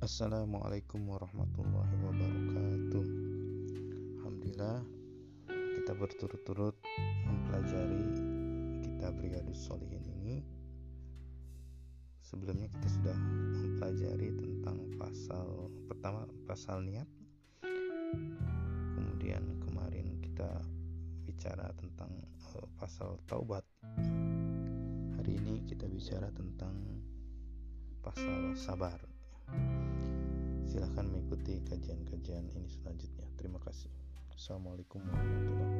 Assalamualaikum warahmatullahi wabarakatuh. Alhamdulillah kita berturut-turut mempelajari kitab Riyadus Solihin ini. Sebelumnya kita sudah mempelajari tentang pasal pertama pasal niat. Kemudian kemarin kita bicara tentang uh, pasal taubat. Hari ini kita bicara tentang pasal sabar Silahkan mengikuti kajian-kajian ini selanjutnya. Terima kasih. Assalamualaikum warahmatullahi wabarakatuh.